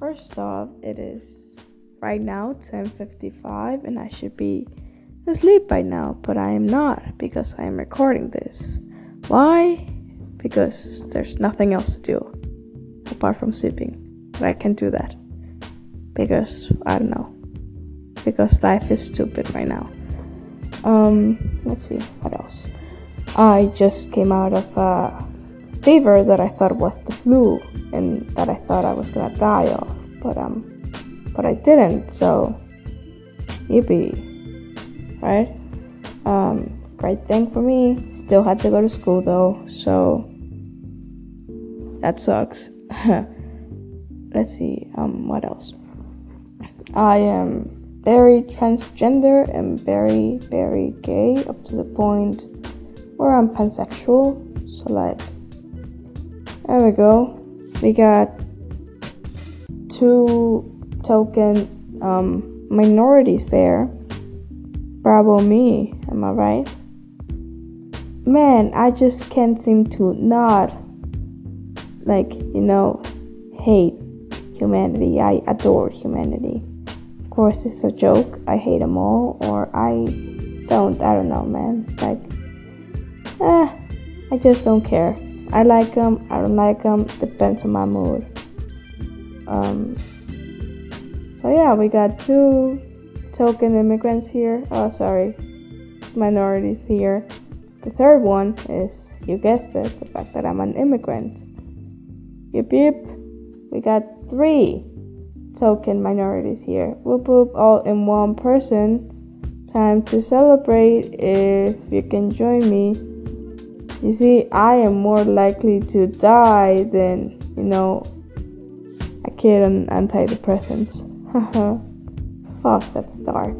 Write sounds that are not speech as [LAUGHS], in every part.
First off, it is right now 10:55 and I should be asleep by now, but I am not because I am recording this. Why? Because there's nothing else to do apart from sleeping. But I can't do that. Because I don't know. Because life is stupid right now. Um, let's see, what else? I just came out of a fever that I thought was the flu and that I thought I was gonna die of, but um, but I didn't. So, yippee, right? Um, great thing for me. Still had to go to school though, so that sucks. [LAUGHS] Let's see. Um, what else? I am very transgender and very, very gay up to the point where I'm pansexual. So, like, there we go. We got two token um, minorities there. Bravo me, am I right? Man, I just can't seem to not, like, you know, hate humanity. I adore humanity of course it's a joke i hate them all or i don't i don't know man like eh i just don't care i like them i don't like them depends on my mood um so yeah we got two token immigrants here oh sorry minorities here the third one is you guessed it the fact that i'm an immigrant yip yip we got three token minorities here. Whoop whoop, all in one person. Time to celebrate if you can join me. You see, I am more likely to die than, you know, a kid on antidepressants. [LAUGHS] Fuck, that's dark.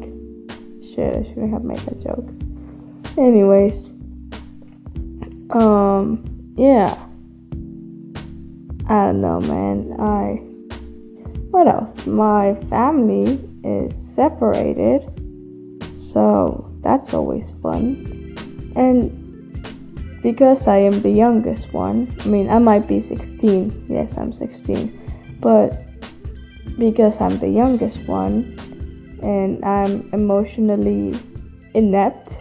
Shit, I shouldn't have made that joke. Anyways, um, yeah. I don't know, man. I what else? My family is separated, so that's always fun. And because I am the youngest one, I mean, I might be 16, yes, I'm 16, but because I'm the youngest one and I'm emotionally inept,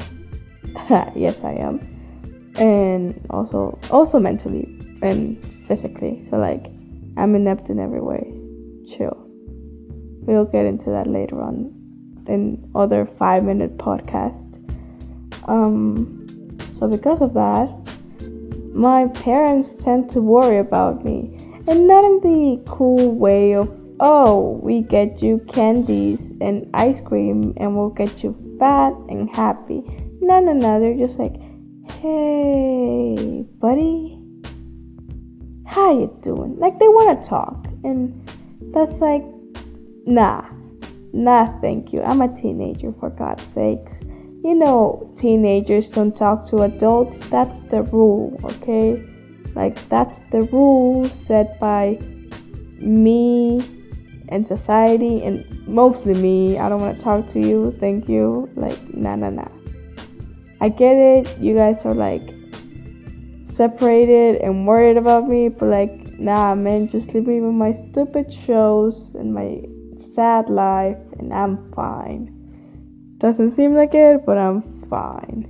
[LAUGHS] yes, I am, and also also mentally and physically, so like I'm inept in every way. Chill. We'll get into that later on in other five minute podcast. Um, so because of that, my parents tend to worry about me, and not in the cool way of oh we get you candies and ice cream and we'll get you fat and happy. No, no, no. They're just like, hey, buddy, how you doing? Like they want to talk and that's like, nah, nah, thank you. I'm a teenager, for God's sakes. You know, teenagers don't talk to adults. That's the rule, okay? Like, that's the rule set by me and society, and mostly me. I don't want to talk to you. Thank you. Like, nah, nah, nah. I get it. You guys are like separated and worried about me, but like, nah, man, just leave me with my stupid shows and my sad life, and I'm fine. Doesn't seem like it, but I'm fine.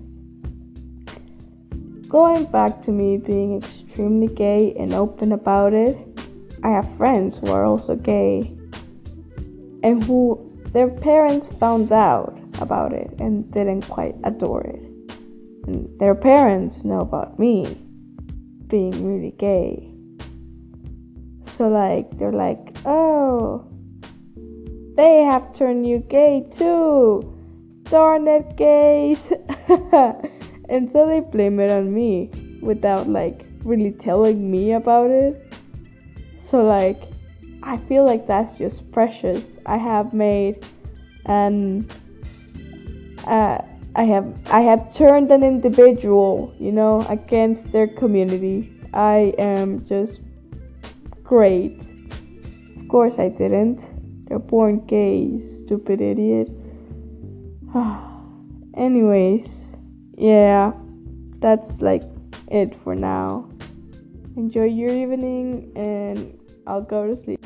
Going back to me being extremely gay and open about it, I have friends who are also gay and who their parents found out about it and didn't quite adore it. And their parents know about me being really gay so like they're like, oh, they have turned you gay too. Darn gays. [LAUGHS] and so they blame it on me without like really telling me about it. So like I feel like that's just precious. I have made and uh, I have I have turned an individual, you know, against their community. I am just Great. Of course I didn't. They're born gay, stupid idiot. [SIGHS] Anyways, yeah, that's like it for now. Enjoy your evening and I'll go to sleep.